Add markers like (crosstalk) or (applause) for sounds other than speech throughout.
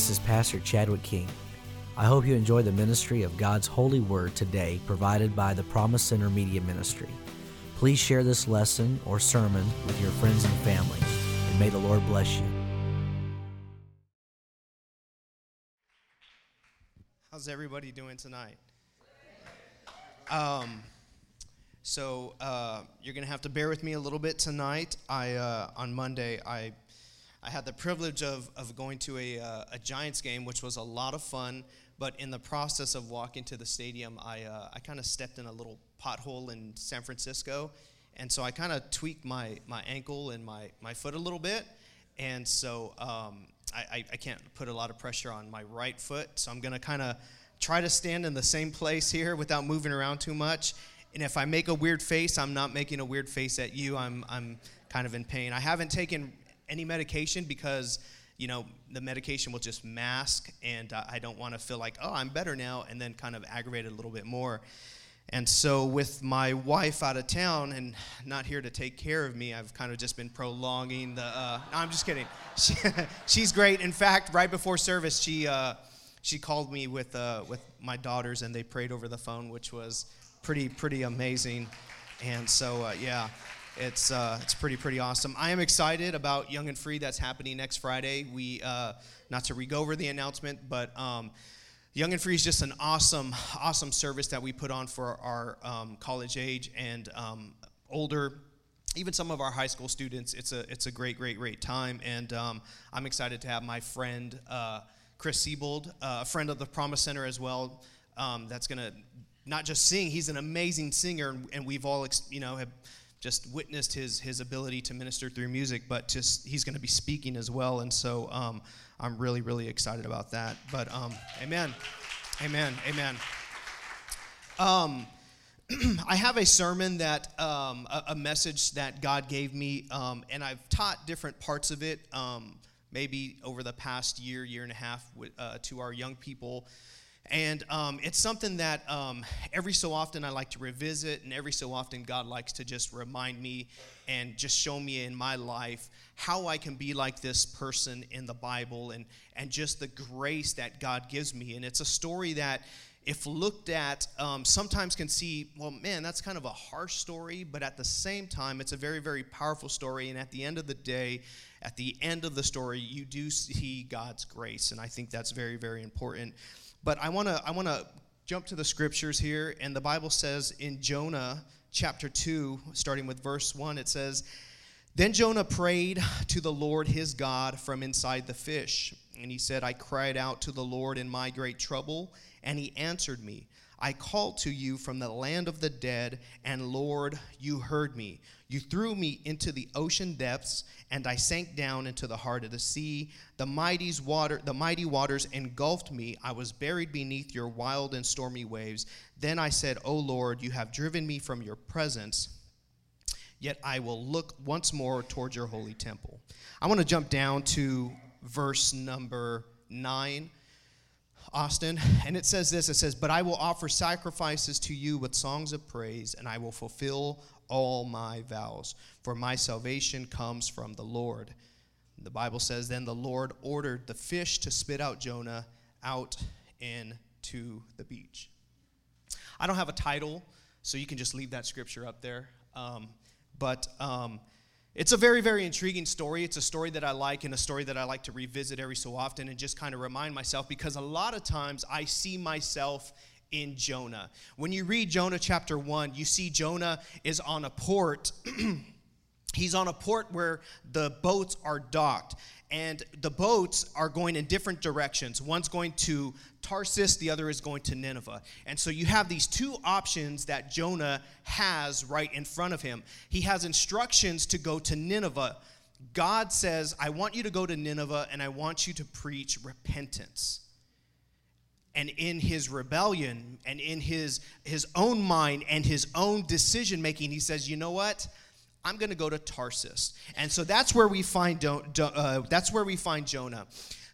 This is Pastor Chadwick King. I hope you enjoy the ministry of God's holy word today, provided by the Promise Center Media Ministry. Please share this lesson or sermon with your friends and family, and may the Lord bless you. How's everybody doing tonight? Um, so uh, you're gonna have to bear with me a little bit tonight. I uh, on Monday I I had the privilege of, of going to a, uh, a Giants game, which was a lot of fun. But in the process of walking to the stadium, I, uh, I kind of stepped in a little pothole in San Francisco. And so I kind of tweaked my, my ankle and my, my foot a little bit. And so um, I, I can't put a lot of pressure on my right foot. So I'm going to kind of try to stand in the same place here without moving around too much. And if I make a weird face, I'm not making a weird face at you. I'm, I'm kind of in pain. I haven't taken any medication because you know, the medication will just mask, and uh, I don't want to feel like, oh, I'm better now, and then kind of aggravate it a little bit more. And so, with my wife out of town and not here to take care of me, I've kind of just been prolonging the. Uh, no, I'm just kidding. (laughs) She, she's great. In fact, right before service, she uh, she called me with uh, with my daughters, and they prayed over the phone, which was pretty pretty amazing. And so, uh, yeah, it's, uh, it's pretty, pretty awesome. I am excited about Young and Free that's happening next Friday. We, uh, not to re over the announcement, but um, Young and Free is just an awesome, awesome service that we put on for our um, college age and um, older even some of our high school students, it's a, it's a great, great, great time. And um, I'm excited to have my friend uh, Chris Siebold, uh, a friend of the Promise Center as well, um, that's going to not just sing, he's an amazing singer. And, and we've all, you know, have just witnessed his his ability to minister through music, but just he's going to be speaking as well, and so um, I'm really really excited about that. But um, amen, amen, amen. Um, (clears throat) I have a sermon that um, a, a, message that God gave me, um, and I've taught different parts of it. Um, maybe over the past year, year and a half, uh, to our young people. And um, it's something that um, every so often I like to revisit, and every so often God likes to just remind me and just show me in my life how I can be like this person in the Bible and, and just the grace that God gives me. And it's a story that, if looked at, um, sometimes can see, well, man, that's kind of a harsh story, but at the same time, it's a very, very powerful story. And at the end of the day, at the end of the story, you do see God's grace. And I think that's very, very important. But I want to I want to jump to the scriptures here and the Bible says in Jonah chapter 2 starting with verse 1 it says then Jonah prayed to the Lord his God from inside the fish and he said I cried out to the Lord in my great trouble and he answered me I called to you from the land of the dead, and Lord, you heard me. You threw me into the ocean depths, and I sank down into the heart of the sea. The mighty, water, the mighty waters engulfed me. I was buried beneath your wild and stormy waves. Then I said, O Lord, you have driven me from your presence. Yet I will look once more towards your holy temple. I want to jump down to verse number 9 Austin, and it says this it says, But I will offer sacrifices to you with songs of praise, and I will fulfill all my vows, for my salvation comes from the Lord. The Bible says, Then the Lord ordered the fish to spit out Jonah out into the beach. I don't have a title, so you can just leave that scripture up there. Um, but um, it's a very, very intriguing story. It's a story that I like and a story that I like to revisit every so often and just kind of remind myself because a lot of times I see myself in Jonah. When you read Jonah chapter 1, you see Jonah is on a port. (clears throat) He's on a port where the boats are docked and the boats are going in different directions. One's going to Tarsus, the other is going to Nineveh. And so you have these two options that Jonah has right in front of him. He has instructions to go to Nineveh. God says, I want you to go to Nineveh and I want you to preach repentance. And in his rebellion and in his, his own mind and his own decision making, he says, You know what? I'm going to go to Tarsus. And so that's where we find uh, that's where we find Jonah.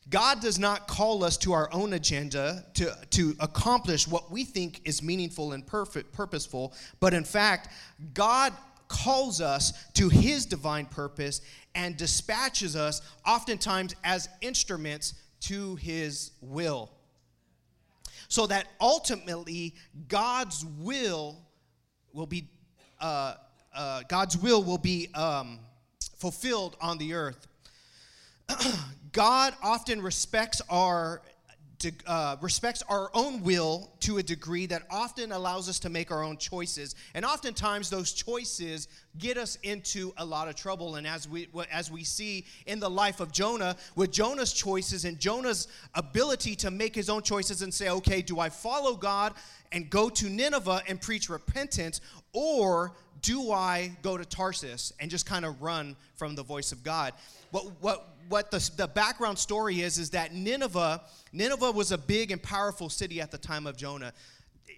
God does not call us to our own agenda to, to accomplish what we think is meaningful and perfect, purposeful, but in fact, God calls us to his divine purpose and dispatches us oftentimes as instruments to his will. So that ultimately God's will will be uh, uh, God's will will be um, fulfilled on the earth. (clears throat) God often respects our uh, respects our own will to a degree that often allows us to make our own choices, and oftentimes those choices get us into a lot of trouble. And as we as we see in the life of Jonah, with Jonah's choices and Jonah's ability to make his own choices and say, "Okay, do I follow God and go to Nineveh and preach repentance, or do I go to Tarsus and just kind of run from the voice of God?" What what what the, the background story is is that Nineveh, Nineveh was a big and powerful city at the time of Jonah.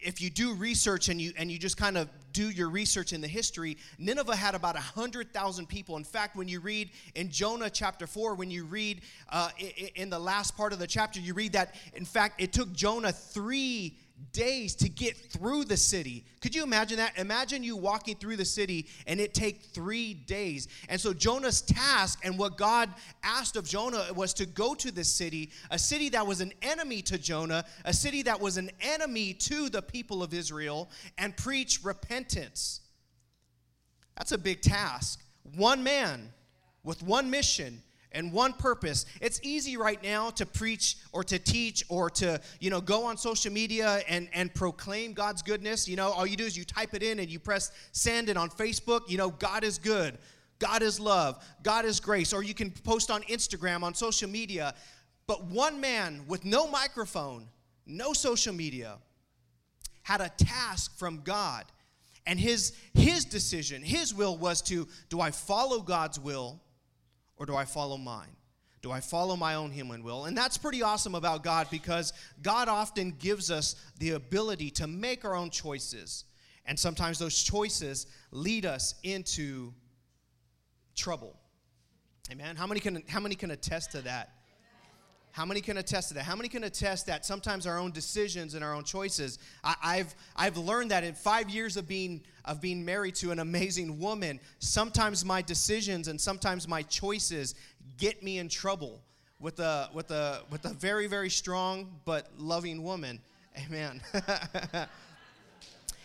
If you do research and you and you just kind of do your research in the history, Nineveh had about hundred thousand people. In fact, when you read in Jonah chapter four, when you read uh, in the last part of the chapter, you read that in fact it took Jonah three days to get through the city. Could you imagine that? Imagine you walking through the city and it take 3 days. And so Jonah's task and what God asked of Jonah was to go to this city, a city that was an enemy to Jonah, a city that was an enemy to the people of Israel and preach repentance. That's a big task. One man with one mission and one purpose. It's easy right now to preach or to teach or to, you know, go on social media and, and proclaim God's goodness. You know, all you do is you type it in and you press send, and on Facebook, you know, God is good, God is love, God is grace. Or you can post on Instagram, on social media. But one man with no microphone, no social media, had a task from God. And his, his decision, his will was to do I follow God's will? Or do I follow mine? Do I follow my own human will? And that's pretty awesome about God because God often gives us the ability to make our own choices. And sometimes those choices lead us into trouble. Amen. How many can how many can attest to that? How many can attest to that? How many can attest that sometimes our own decisions and our own choices? I, have I've learned that in five years of being of being married to an amazing woman, sometimes my decisions and sometimes my choices get me in trouble with a with a with a very very strong but loving woman. Amen. (laughs)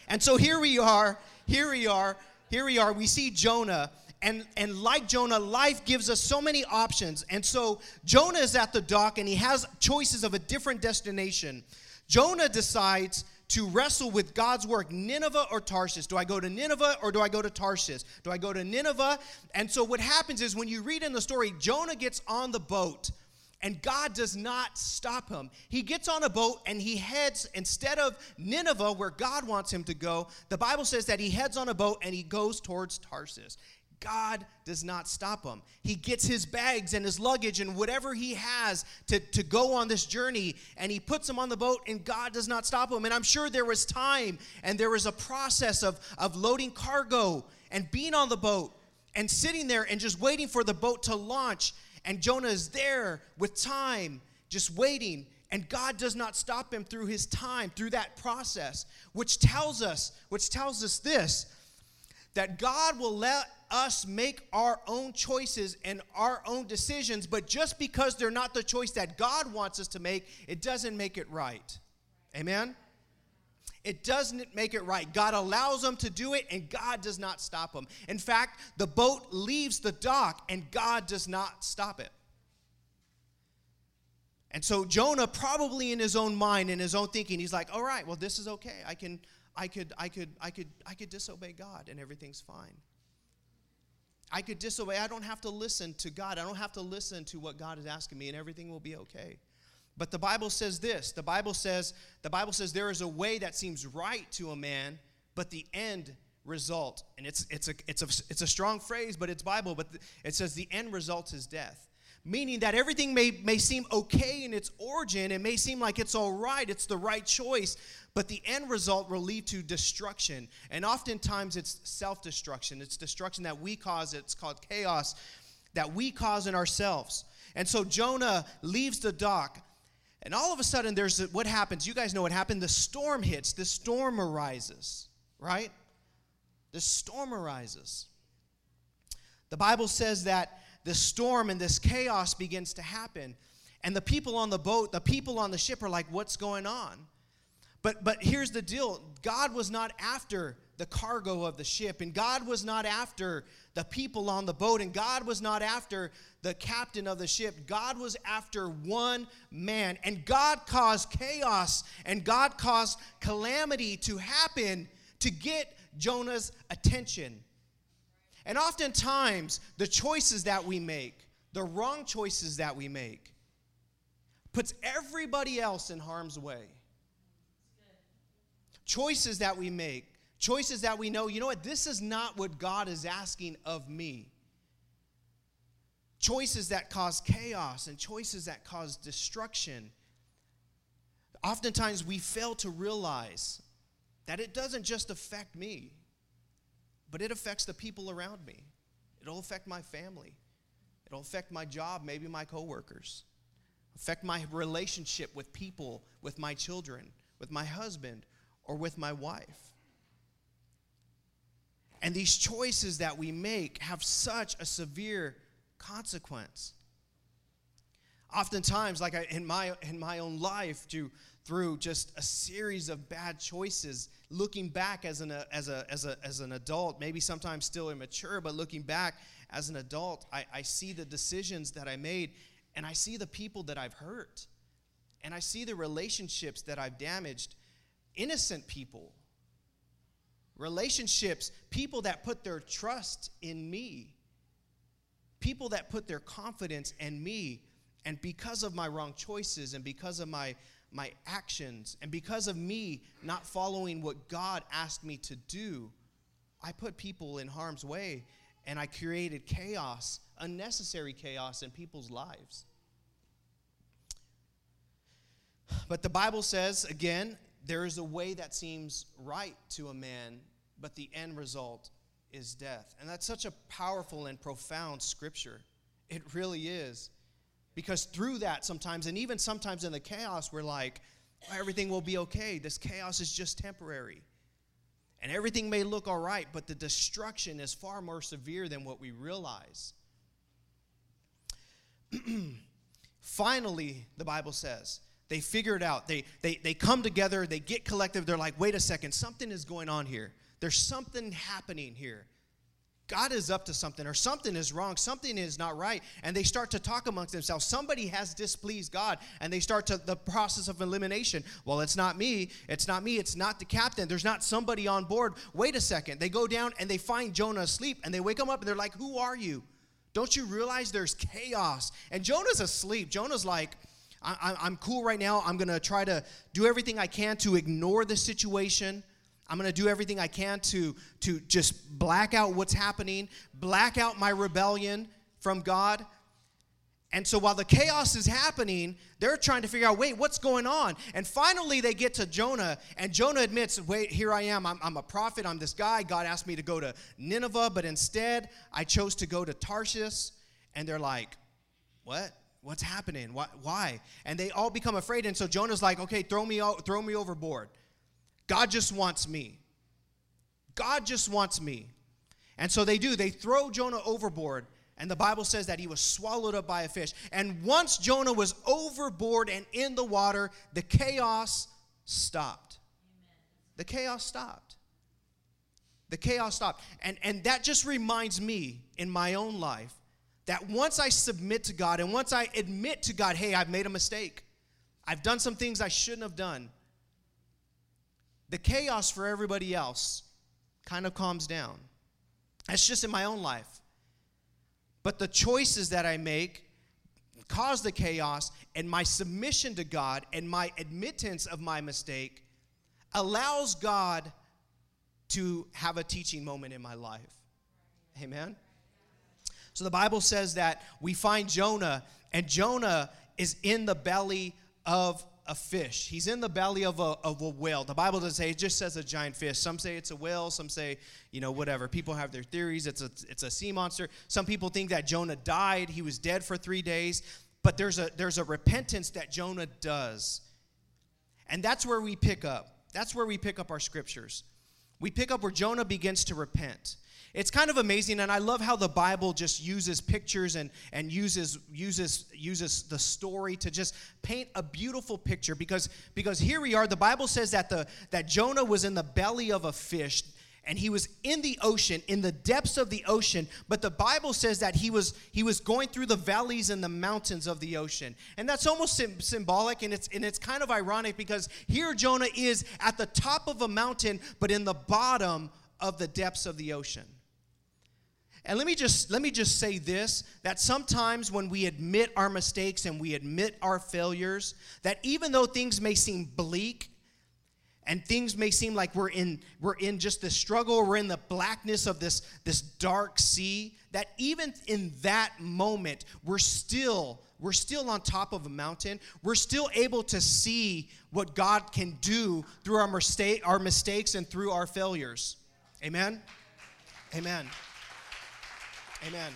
and so here we are. Here we are. Here we are. We see Jonah and, and like Jonah, life gives us so many options. And so Jonah is at the dock and he has choices of a different destination. Jonah decides to wrestle with God's work, Nineveh or Tarshish. Do I go to Nineveh or do I go to Tarshish? Do I go to Nineveh? And so what happens is when you read in the story, Jonah gets on the boat and God does not stop him. He gets on a boat and he heads, instead of Nineveh, where God wants him to go, the Bible says that he heads on a boat and he goes towards Tarsus. God does not stop him. He gets his bags and his luggage and whatever he has to, to go on this journey and he puts them on the boat and God does not stop him. And I'm sure there was time and there was a process of, of loading cargo and being on the boat and sitting there and just waiting for the boat to launch. And Jonah is there with time, just waiting. And God does not stop him through his time, through that process, which tells us, which tells us this that God will let us make our own choices and our own decisions, but just because they're not the choice that God wants us to make, it doesn't make it right. Amen? It doesn't make it right. God allows them to do it, and God does not stop them. In fact, the boat leaves the dock, and God does not stop it. And so Jonah, probably in his own mind, in his own thinking, he's like, "All right, well, this is okay. I can, I could, I could, I could, I could disobey God, and everything's fine." I could disobey. I don't have to listen to God. I don't have to listen to what God is asking me, and everything will be okay. But the Bible says this. The Bible says, the Bible says there is a way that seems right to a man, but the end result, and it's it's a it's a it's a strong phrase, but it's Bible, but it says the end result is death meaning that everything may, may seem okay in its origin. It may seem like it's all right, it's the right choice, but the end result will lead to destruction. And oftentimes it's self destruction. It's destruction that we cause, it's called chaos that we cause in ourselves. And so Jonah leaves the dock. And all of a sudden, there's what happens. You guys know what happened. The storm hits, the storm arises, right? The storm arises. The Bible says that this storm and this chaos begins to happen. And the people on the boat, the people on the ship are like, what's going on? But, but here's the deal God was not after the cargo of the ship, and God was not after the people on the boat, and God was not after the captain of the ship. God was after one man, and God caused chaos and God caused calamity to happen to get Jonah's attention. And oftentimes, the choices that we make, the wrong choices that we make, puts everybody else in harm's way. Choices that we make, choices that we know, you know what, this is not what God is asking of me. Choices that cause chaos and choices that cause destruction. Oftentimes we fail to realize that it doesn't just affect me, but it affects the people around me. It'll affect my family. It'll affect my job, maybe my coworkers. Affect my relationship with people, with my children, with my husband, or with my wife. And these choices that we make have such a severe consequence. Oftentimes, like I, in my in my own life, to through just a series of bad choices, looking back as an uh, as a as a as an adult, maybe sometimes still immature, but looking back as an adult, I, I see the decisions that I made, and I see the people that I've hurt, and I see the relationships that I've damaged, innocent people, relationships, people that put their trust in me, people that put their confidence in me. And because of my wrong choices and because of my, my actions and because of me not following what God asked me to do, I put people in harm's way and I created chaos, unnecessary chaos in people's lives. But the Bible says, again, there is a way that seems right to a man, but the end result is death. And that's such a powerful and profound scripture. It really is. Because through that, sometimes, and even sometimes in the chaos, we're like, oh, everything will be okay. This chaos is just temporary. And everything may look all right, but the destruction is far more severe than what we realize. (clears throat) Finally, the Bible says, they figure it out. They, they, they come together, they get collective. They're like, wait a second, something is going on here. There's something happening here. God is up to something, or something is wrong, something is not right. And they start to talk amongst themselves. Somebody has displeased God, and they start to the process of elimination. Well, it's not me, it's not me, it's not the captain. There's not somebody on board. Wait a second. They go down and they find Jonah asleep, and they wake him up and they're like, Who are you? Don't you realize there's chaos? And Jonah's asleep. Jonah's like, I, am cool right now. I'm going to try to do everything I can to ignore the situation. I'm going to do everything I can to, to just black out what's happening, black out my rebellion from God. And so while the chaos is happening, they're trying to figure out, wait, what's going on? And finally, they get to Jonah, and Jonah admits, wait, here I am. I'm, I'm, a prophet. I'm this guy. God asked me to go to Nineveh, but instead, I chose to go to Tarshish. And they're like, what? What's happening? Why? And they all become afraid. And so Jonah's like, okay, throw me, out, throw me overboard. God just wants me. God just wants me. And so they do. They throw Jonah overboard. And the Bible says that he was swallowed up by a fish. And once Jonah was overboard and in the water, the chaos stopped. The chaos stopped. The chaos stopped. And, and that just reminds me in my own life that once I submit to God and once I admit to God, hey, I've made a mistake, I've done some things I shouldn't have done, the chaos for everybody else kind of calms down. That's just in my own life. But the choices that I make cause the chaos, and my submission to God and my admittance of my mistake allows God to have a teaching moment in my life. Amen? So the Bible says that we find Jonah, and Jonah is in the belly of a fish. He's in the belly of a, of a whale. The Bible doesn't say, it just says a giant fish. Some say it's a whale, some say, you know, whatever. People have their theories. It's a, it's a sea monster. Some people think that Jonah died, he was dead for three days. But there's a, there's a repentance that Jonah does. And that's where we pick up. That's where we pick up our scriptures. we pick up where Jonah begins to repent. It's kind of amazing, and I love how the Bible just uses pictures and, and uses, uses, uses the story to just paint a beautiful picture because, because here we are. The Bible says that, the, that Jonah was in the belly of a fish and he was in the ocean in the depths of the ocean but the bible says that he was he was going through the valleys and the mountains of the ocean and that's almost sim- symbolic and it's and it's kind of ironic because here jonah is at the top of a mountain but in the bottom of the depths of the ocean and let me just let me just say this that sometimes when we admit our mistakes and we admit our failures that even though things may seem bleak and things may seem like we're in we're in just the struggle we're in the blackness of this this dark sea that even in that moment we're still we're still on top of a mountain. We're still able to see what god can do through our mistake our mistakes and through our failures. Amen? Amen Amen.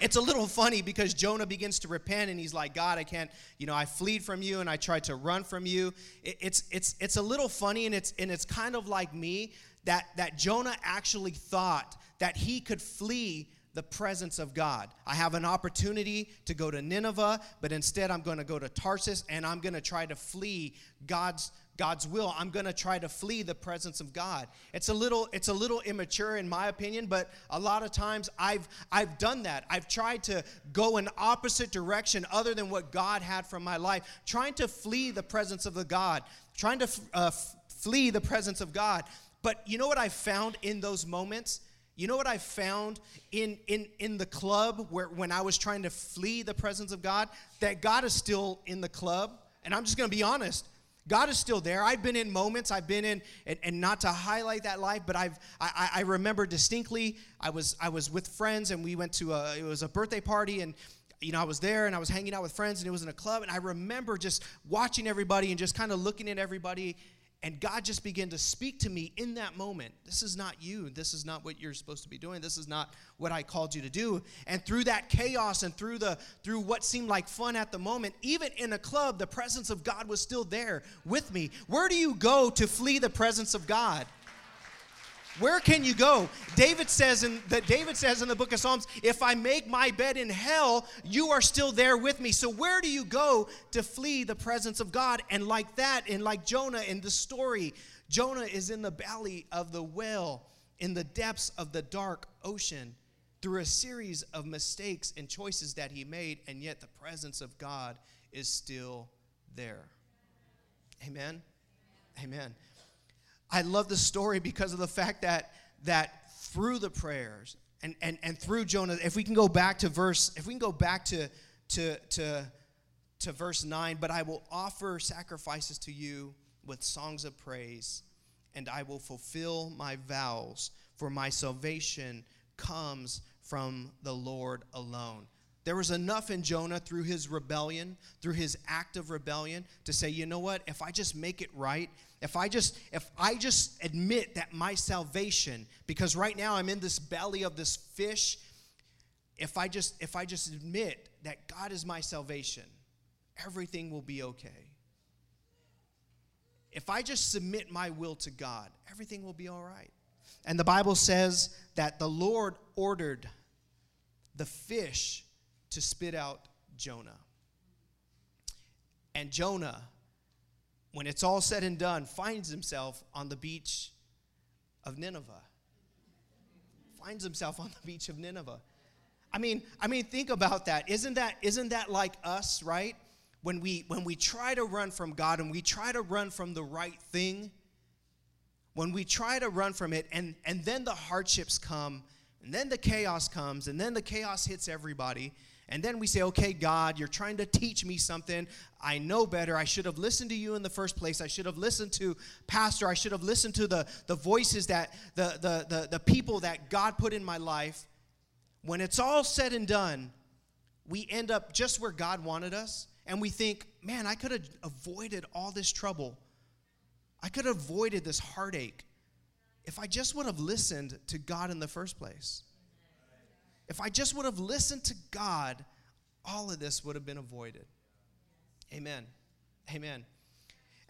It's a little funny because Jonah begins to repent and he's like, God, I can't, you know, I fled from you and I tried to run from you. it's, it's, it's a little funny and it's, and it's kind of like me that, that Jonah actually thought that he could flee the presence of God. I have an opportunity to go to Nineveh, but instead I'm going to go to Tarsus and I'm going to try to flee God's God's will. I'm going to try to flee the presence of God. It's a little it's a little immature in my opinion, but a lot of times I've I've done that. I've tried to go an opposite direction other than what God had for my life, trying to flee the presence of the God, trying to uh, flee the presence of God. But you know what I found in those moments? You know what I found in, in, in the club where when I was trying to flee the presence of God? That God is still in the club. And I'm just gonna be honest. God is still there. I've been in moments, I've been in, and, and not to highlight that life, but I've I, I, remember distinctly I was I was with friends and we went to a it was a birthday party and you know, I was there and I was hanging out with friends and it was in a club and I remember just watching everybody and just kind of looking at everybody and God just began to speak to me in that moment. This is not you. This is not what you're supposed to be doing. This is not what I called you to do. And through that chaos and through the through what seemed like fun at the moment, even in a club, the presence of God was still there with me. Where do you go to flee the presence of God? Where can you go? David says in that David says in the book of Psalms, if I make my bed in hell, you are still there with me. So where do you go to flee the presence of God? And like that, and like Jonah in the story, Jonah is in the belly of the whale, in the depths of the dark ocean, through a series of mistakes and choices that he made, and yet the presence of God is still there. Amen. Amen. I love the story because of the fact that that through the prayers and, and, and through Jonah, if we can go back to verse, if we can go back to, to, to, to verse 9, but I will offer sacrifices to you with songs of praise, and I will fulfill my vows, for my salvation comes from the Lord alone. There was enough in Jonah through his rebellion, through his act of rebellion, to say, you know what? If I just make it right, if I just if I just admit that my salvation, because right now I'm in this belly of this fish, if I just if I just admit that God is my salvation, everything will be okay. If I just submit my will to God, everything will be all right. And the Bible says that the Lord ordered the fish to spit out Jonah. And Jonah, when it's all said and done, finds himself on the beach of Nineveh. Finds himself on the beach of Nineveh. I mean, I mean, think about that. Isn't that isn't that like us, right? When we when we try to run from God and we try to run from the right thing, when we try to run from it, and and then the hardships come, and then the chaos comes, and then the chaos hits everybody, and then we say, okay, God, you're trying to teach me something. I know better. I should have listened to you in the first place. I should have listened to Pastor. I should have listened to the, the voices that, the, the, the, the people that God put in my life. When it's all said and done, we end up just where God wanted us. And we think, man, I could have avoided all this trouble. I could have avoided this heartache if I just would have listened to God in the first place. If I just would have listened to God, all of this would have been avoided. Amen. Amen.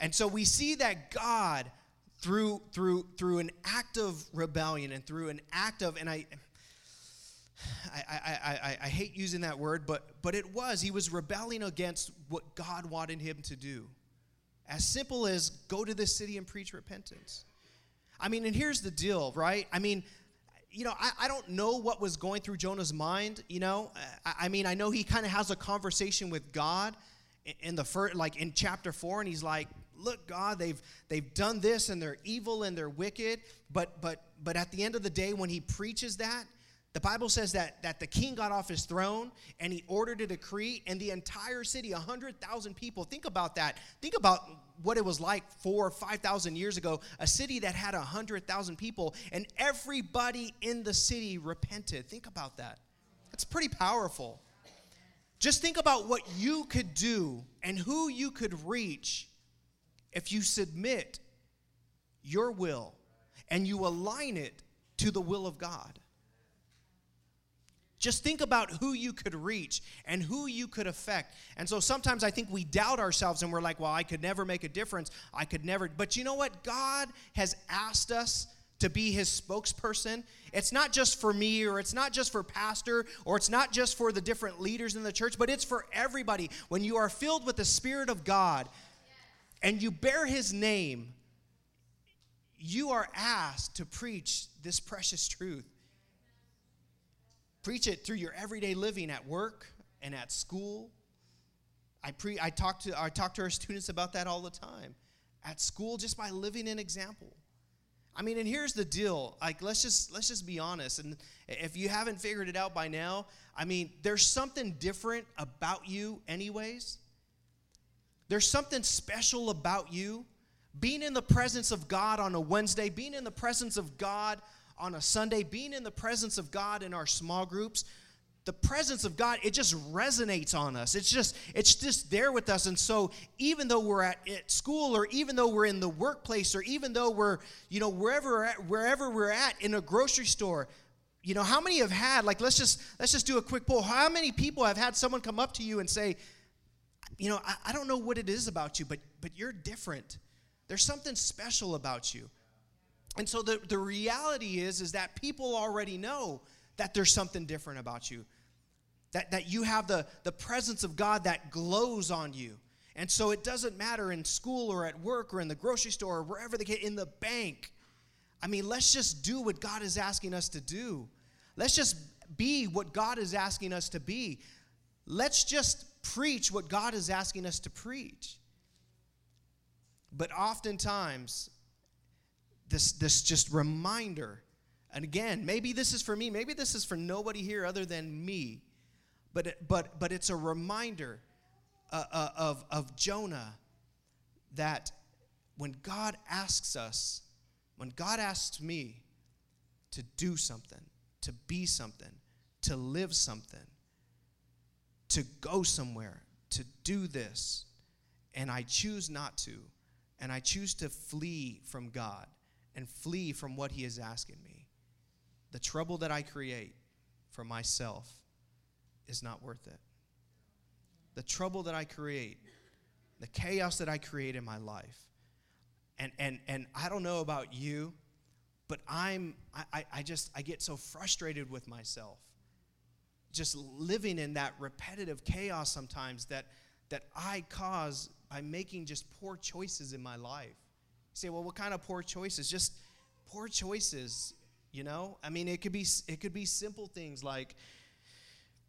And so we see that God through through through an act of rebellion and through an act of and I I, I, I, I hate using that word, but, but it was. He was rebelling against what God wanted him to do. As simple as go to this city and preach repentance. I mean, and here's the deal, right? I mean, you know, I, I don't know what was going through Jonah's mind, you know. I, I mean, I know he kind of has a conversation with God in the first, like in chapter four, and he's like, look god they've they've done this and they're evil and they're wicked but but but at the end of the day when he preaches that the Bible says that, that the king got off his throne and he ordered a decree, and the entire city, 100,000 people, think about that. Think about what it was like four or 5,000 years ago. A city that had 100,000 people, and everybody in the city repented. Think about that. That's pretty powerful. Just think about what you could do and who you could reach if you submit your will and you align it to the will of God. Just think about who you could reach and who you could affect. And so sometimes I think we doubt ourselves and we're like, well, I could never make a difference. I could never. But you know what? God has asked us to be his spokesperson. It's not just for me or it's not just for pastor or it's not just for the different leaders in the church, but it's for everybody. When you are filled with the Spirit of God and you bear his name, you are asked to preach this precious truth. Preach it through your everyday living at work and at school. I, pre, I, talk to, I talk to our (laughs) students about that all the time. At school, just by living an example. I mean, and here's the deal. Like, let's just let's just be honest. And if you haven't figured it out by now, I mean, there's something different about you, anyways. There's something special about you. Being in the presence of God on a Wednesday, being in the presence of God on a Sunday, being in the presence of God in our small groups, the presence of God, it just resonates on us. It's just, it's just there with us. And so even though we're at, at school or even though we're in the workplace or even though we're, you know, wherever we're at, wherever we're at in a grocery store, you know, how many have had, like let's just let's just do a quick poll. How many people have had someone come up to you and say, you know, I, I don't know what it is about you, but but you're different. There's something special about you. And so the, the reality is, is that people already know that there's something different about you. That, that you have the, the presence of God that glows on you. And so it doesn't matter in school or at work or in the grocery store or wherever they get in the bank. I mean, let's just do what God is asking us to do. Let's just be what God is asking us to be. Let's just preach what God is asking us to preach. But oftentimes, this, this just reminder. And again, maybe this is for me, maybe this is for nobody here other than me. But, but, but it's a reminder uh, uh, of, of Jonah that when God asks us, when God asks me to do something, to be something, to live something, to go somewhere, to do this, and I choose not to, and I choose to flee from God, and flee from what He is asking me, the trouble that I create for myself is not worth it. The trouble that I create, the chaos that I create in my life, and and and I don't know about you, but I'm I, I just I get so frustrated with myself. Just living in that repetitive chaos sometimes that that I cause by making just poor choices in my life say, well, what kind of poor choices? Just poor choices, you know? I mean, it could be it could be simple things like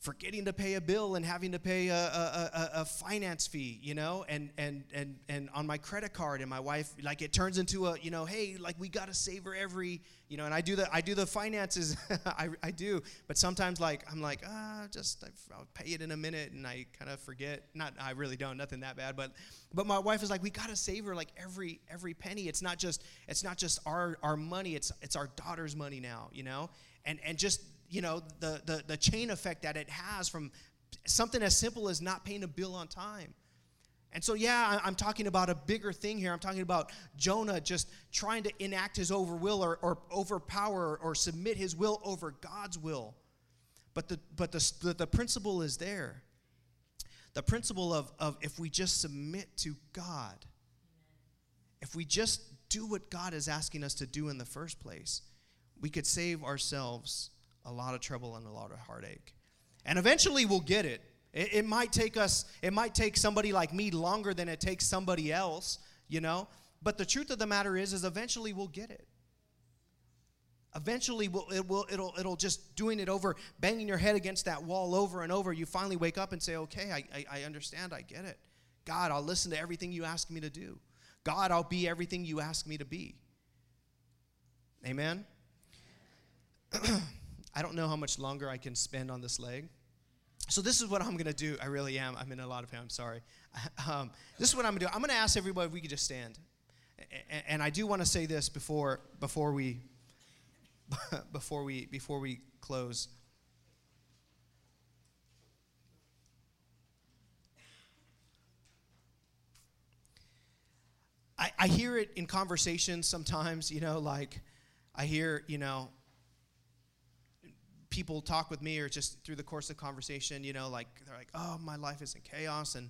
forgetting to pay a bill and having to pay a, a, a, a, finance fee you know and, and and and on my credit card and my wife like it turns into a you know hey like we got to save her every you know and i do the i do the finances (laughs) I, I do but sometimes like i'm like ah just i'll pay it in a minute and i kind of forget not i really don't nothing that bad but but my wife is like we got to save her like every every penny. It's not just it's not just our our money it's it's our daughter's money now you know and and just you know, the, the, the chain effect that it has from something as simple as not paying a bill on time. And so, yeah, I'm talking about a bigger thing here. I'm talking about Jonah just trying to enact his over will or, or overpower or submit his will over God's will. But the, but the, the principle is there. The principle of, of if we just submit to God, if we just do what God is asking us to do in the first place, we could save ourselves a lot of trouble and a lot of heartache. And eventually we'll get it. It, it might take us, it might take somebody like me longer than it takes somebody else, you know? But the truth of the matter is, is eventually we'll get it. Eventually, we'll, it will, it'll, it'll just doing it over, banging your head against that wall over and over. You finally wake up and say, okay, I, I, I understand, I get it. God, I'll listen to everything you ask me to do. God, I'll be everything you ask me to be. Amen? (clears throat) I don't know how much longer I can spend on this leg. So this is what I'm going to do. I really am. I'm in a lot of pain. I'm sorry. (laughs) Um, this is what I'm going to do. I'm going to ask everybody if we could just stand. And, and I do want to say this before before we (laughs) before we before we close. I, I hear it in conversations sometimes, you know, like I hear, you know, people talk with me or just through the course of conversation, you know, like they're like, oh, my life is in chaos and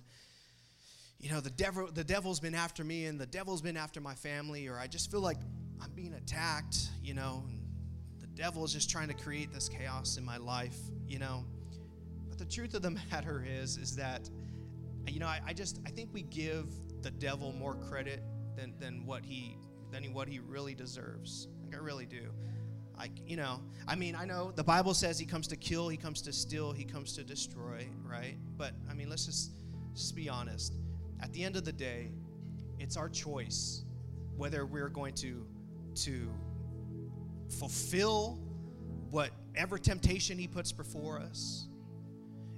you know, the devil the devil's been after me and the devil's been after my family, or I just feel like I'm being attacked, you know, and the devil is just trying to create this chaos in my life, you know. But the truth of the (laughs) matter is, is that, you know, I, I just I think we give the devil more credit than, than what he than what he really deserves. Like I really do. I, you know, I mean, I know the Bible says he comes to kill, he comes to steal, he comes to destroy, right? But I mean, let's just just be honest. At the end of the day, it's our choice whether we're going to to fulfill whatever temptation he puts before us.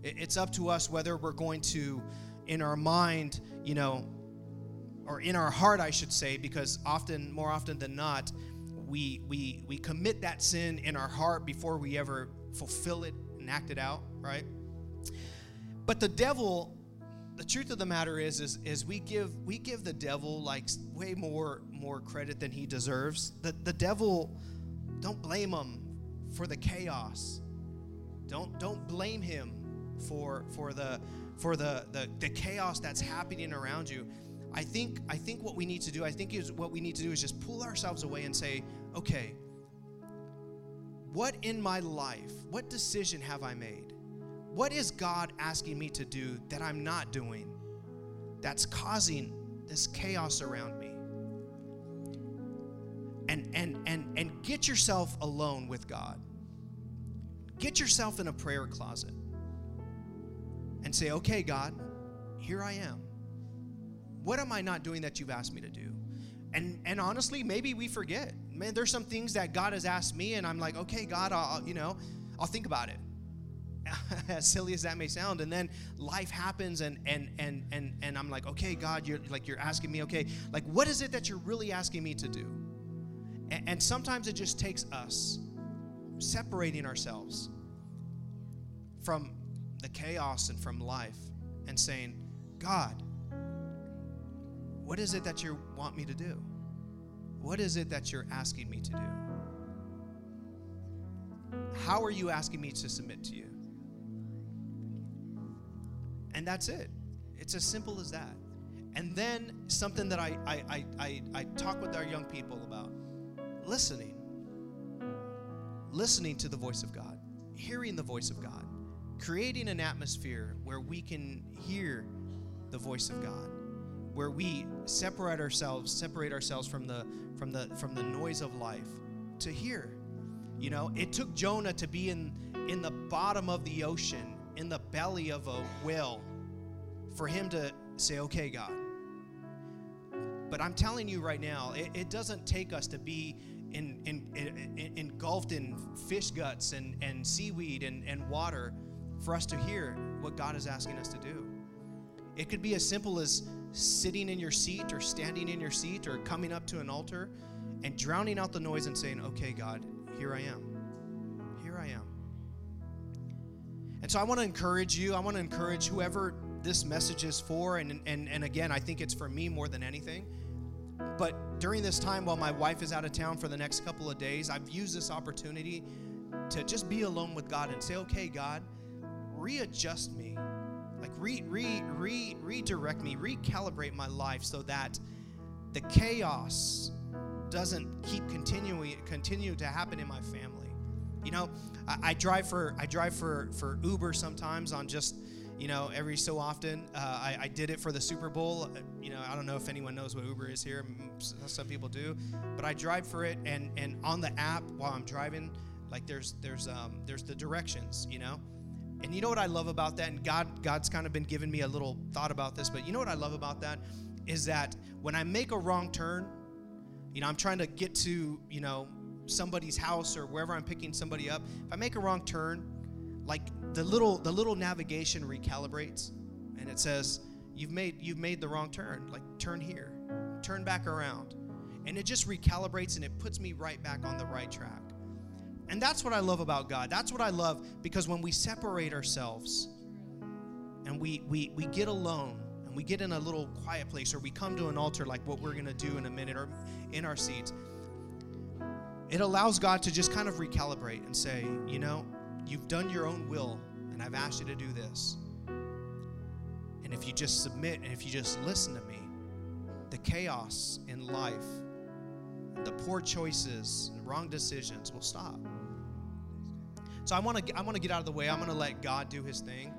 It's up to us whether we're going to, in our mind, you know, or in our heart, I should say, because often, more often than not, we, we, we commit that sin in our heart before we ever fulfill it and act it out, right? But the devil, the truth of the matter is, is, is we give we give the devil like way more more credit than he deserves. The the devil, don't blame him for the chaos. Don't don't blame him for for the for the, the, the chaos that's happening around you. I think I think what we need to do, I think is what we need to do is just pull ourselves away and say, okay, what in my life, what decision have I made? What is God asking me to do that I'm not doing that's causing this chaos around me? And and and and get yourself alone with God. Get yourself in a prayer closet and say, "Okay, God, here I am. What am I not doing that you've asked me to do? And and honestly, maybe we forget. Man, there's some things that God has asked me, and I'm like, okay, God, I'll you know, I'll think about it. (laughs) as silly as that may sound and then life happens and and and and and i'm like okay god you're like you're asking me okay like what is it that you're really asking me to do and, and sometimes it just takes us separating ourselves from the chaos and from life and saying god what is it that you want me to do? What is it that you're asking me to do? How are you asking me to submit to you? And that's it. It's as simple as that. And then something that I, I, I, I, talk with our young people about listening. Listening to the voice of God, hearing the voice of God, creating an atmosphere where we can hear the voice of God where we separate ourselves separate ourselves from the from the from the noise of life to hear you know it took jonah to be in in the bottom of the ocean in the belly of a whale for him to say okay god. But i'm telling you right now it, it doesn't take us to be in, in, in, engulfed in fish guts and, and seaweed and, and water for us to hear what god is asking us to do. It could be as simple as sitting in your seat or standing in your seat or coming up to an altar and drowning out the noise and saying, Okay, God, here I am. Here I am. And so I want to encourage you. I want to encourage whoever this message is for. And, and, and again, I think it's for me more than anything. But during this time, while my wife is out of town for the next couple of days, I've used this opportunity to just be alone with God and say, Okay, God, readjust me like re, re, re, redirect me, recalibrate my life so that the chaos doesn't keep continuing continue to happen in my family. You know, I, I drive for I drive for for Uber sometimes on just you know every so often. Uh, I, I did it for the Super Bowl. Uh, you know, I don't know if anyone knows what Uber is here. Some people do, but I drive for it, and and on the app while I'm driving, like there's there's um there's the directions. You know. And you know what I love about that? And God, God's kind of been giving me a little thought about this, but you know what I love about that is that when I make a wrong turn, you know, I'm trying to get to, you know, somebody's house or wherever I'm picking somebody up. If I make a wrong turn, like the little the little navigation recalibrates and it says, You've made you've made the wrong turn. Like turn here. Turn back around. And it just recalibrates and it puts me right back on the right track. And that's what I love about God. That's what I love because when we separate ourselves and we we we get alone and we get in a little quiet place or we come to an altar like what we're going to do in a minute or in our seats, it allows God to just kind of recalibrate and say, you know, you've done your own will and I've asked you to do this. And if you just submit and if you just listen to me, the chaos in life, the poor choices and wrong decisions will stop. So I want to I want to get out of the way. I'm going to let God do his thing.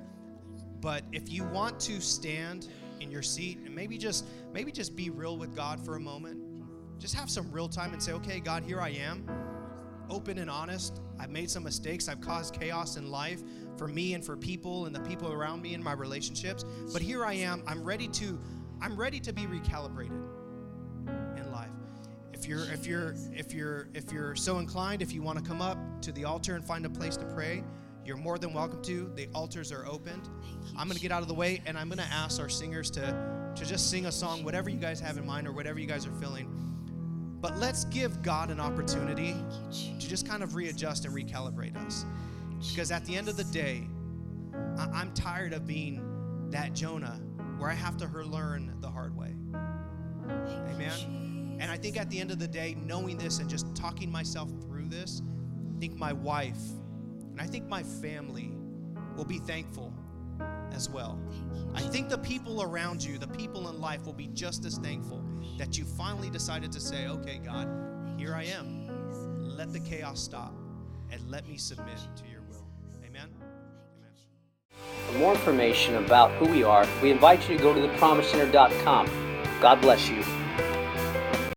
But if you want to stand in your seat and maybe just maybe just be real with God for a moment. Just have some real time and say, "Okay, God, here I am." Open and honest. I've made some mistakes. I've caused chaos in life for me and for people and the people around me in my relationships. But here I am. I'm ready to I'm ready to be recalibrated in life. If you're if you're if you're if you're so inclined, if you want to come up to the altar and find a place to pray, you're more than welcome to. The altars are opened. I'm going to get out of the way and I'm going to ask our singers to, to just sing a song, whatever you guys have in mind or whatever you guys are feeling. But let's give God an opportunity to just kind of readjust and recalibrate us. Because at the end of the day, I- am tired of being that Jonah where I have to learn the hard way. Amen. And I think at the end of the day, knowing this and just talking myself through this, I think my wife and I think my family will be thankful as well. I think the people around you, the people in life, will be just as thankful that you finally decided to say, okay, God, here I am. Let the chaos stop and let me submit to your will. Amen. Amen. For more information about who we are, we invite you to go to thepromisecenter.com. God bless you.